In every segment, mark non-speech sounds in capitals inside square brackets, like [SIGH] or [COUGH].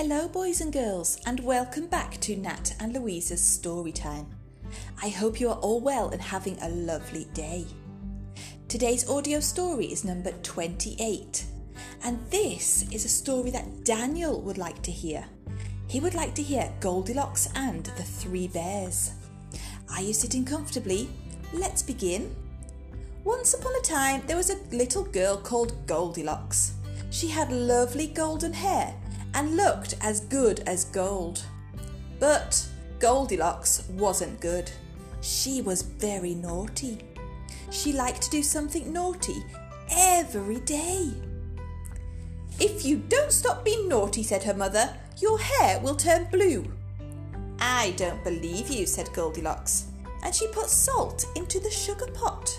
Hello, boys and girls, and welcome back to Nat and Louisa's story time. I hope you are all well and having a lovely day. Today's audio story is number 28, and this is a story that Daniel would like to hear. He would like to hear Goldilocks and the Three Bears. Are you sitting comfortably? Let's begin. Once upon a time, there was a little girl called Goldilocks. She had lovely golden hair and looked as good as gold. But Goldilocks wasn't good. She was very naughty. She liked to do something naughty every day. If you don't stop being naughty, said her mother, your hair will turn blue. I don't believe you, said Goldilocks, and she put salt into the sugar pot.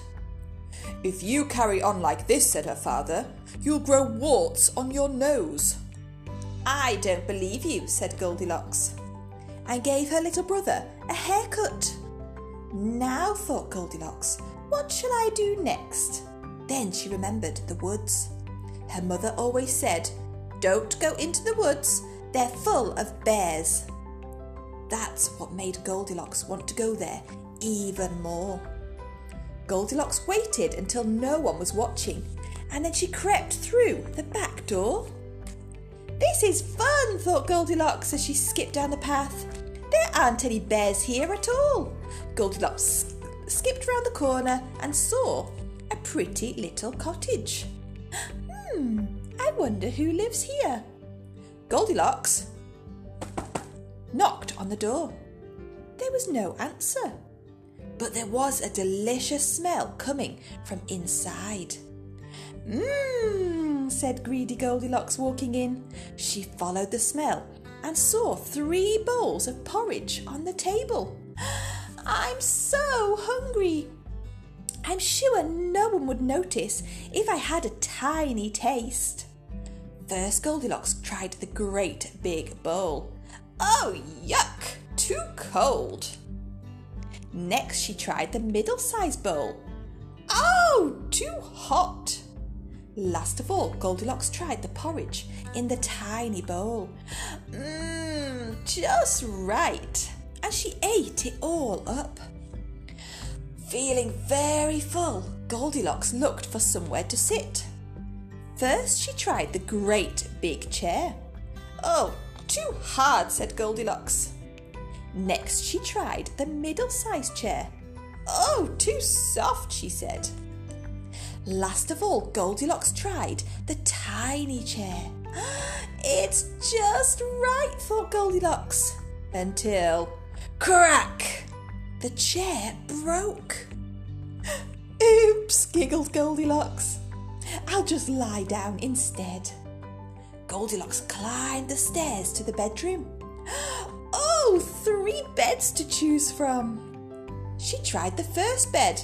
If you carry on like this, said her father, you'll grow warts on your nose. I don't believe you, said Goldilocks, and gave her little brother a haircut. Now, thought Goldilocks, what shall I do next? Then she remembered the woods. Her mother always said, Don't go into the woods, they're full of bears. That's what made Goldilocks want to go there even more. Goldilocks waited until no one was watching, and then she crept through the back door. This is fun, thought Goldilocks as she skipped down the path. There aren't any bears here at all. Goldilocks skipped round the corner and saw a pretty little cottage. Hmm, I wonder who lives here. Goldilocks knocked on the door. There was no answer, but there was a delicious smell coming from inside. Mmm, said greedy Goldilocks, walking in. She followed the smell and saw three bowls of porridge on the table. [GASPS] I'm so hungry. I'm sure no one would notice if I had a tiny taste. First, Goldilocks tried the great big bowl. Oh, yuck! Too cold. Next, she tried the middle sized bowl. Oh, too hot. Last of all, Goldilocks tried the porridge in the tiny bowl. Mmm, just right. And she ate it all up. Feeling very full, Goldilocks looked for somewhere to sit. First, she tried the great big chair. Oh, too hard, said Goldilocks. Next, she tried the middle sized chair. Oh, too soft, she said. Last of all, Goldilocks tried the tiny chair. [GASPS] It's just right, thought Goldilocks. Until crack! The chair broke. [GASPS] Oops, giggled Goldilocks. I'll just lie down instead. Goldilocks climbed the stairs to the bedroom. [GASPS] Oh, three beds to choose from. She tried the first bed.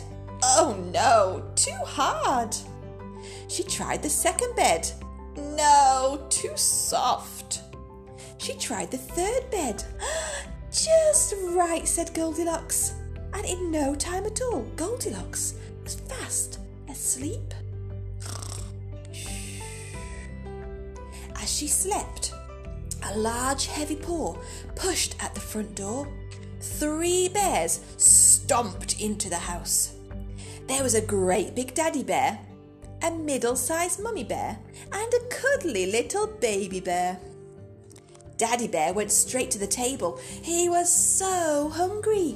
Oh no, too hard. She tried the second bed. No, too soft. She tried the third bed. [GASPS] Just right, said Goldilocks. And in no time at all, Goldilocks was fast asleep. [SIGHS] As she slept, a large heavy paw pushed at the front door. Three bears stomped into the house. There was a great big daddy bear, a middle sized mummy bear, and a cuddly little baby bear. Daddy Bear went straight to the table. He was so hungry.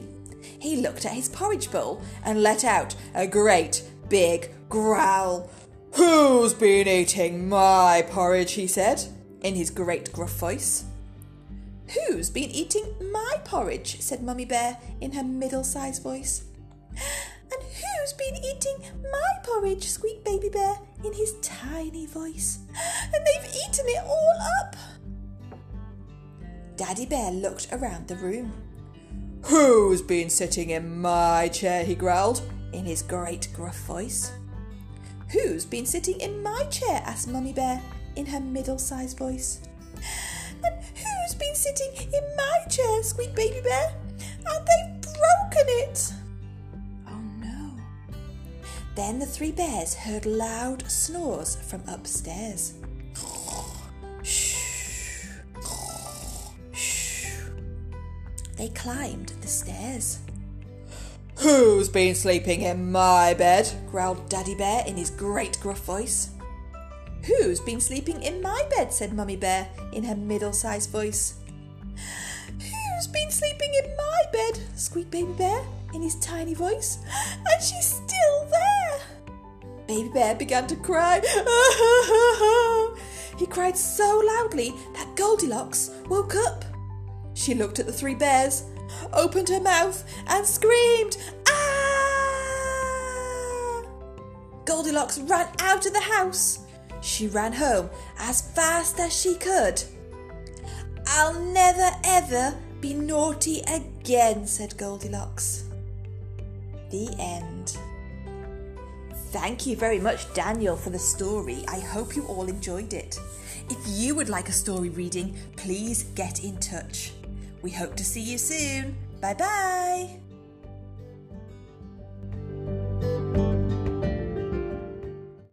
He looked at his porridge bowl and let out a great big growl. Who's been eating my porridge? he said in his great gruff voice. Who's been eating my porridge? said Mummy Bear in her middle sized voice. Been eating my porridge? squeaked Baby Bear in his tiny voice. [GASPS] And they've eaten it all up. Daddy Bear looked around the room. Who's been sitting in my chair? he growled in his great gruff voice. Who's been sitting in my chair? asked Mummy Bear in her middle sized voice. [GASPS] And who's been sitting in my chair? squeaked Baby Bear. Then the three bears heard loud snores from upstairs. They climbed the stairs. Who's been sleeping in my bed? growled Daddy Bear in his great gruff voice. Who's been sleeping in my bed? said Mummy Bear in her middle sized voice. Who's been sleeping in my bed? squeaked Baby Bear in his tiny voice. And she's. Baby Bear began to cry. [LAUGHS] he cried so loudly that Goldilocks woke up. She looked at the three bears, opened her mouth, and screamed, Ah! Goldilocks ran out of the house. She ran home as fast as she could. I'll never ever be naughty again, said Goldilocks. The end. Thank you very much, Daniel, for the story. I hope you all enjoyed it. If you would like a story reading, please get in touch. We hope to see you soon. Bye bye.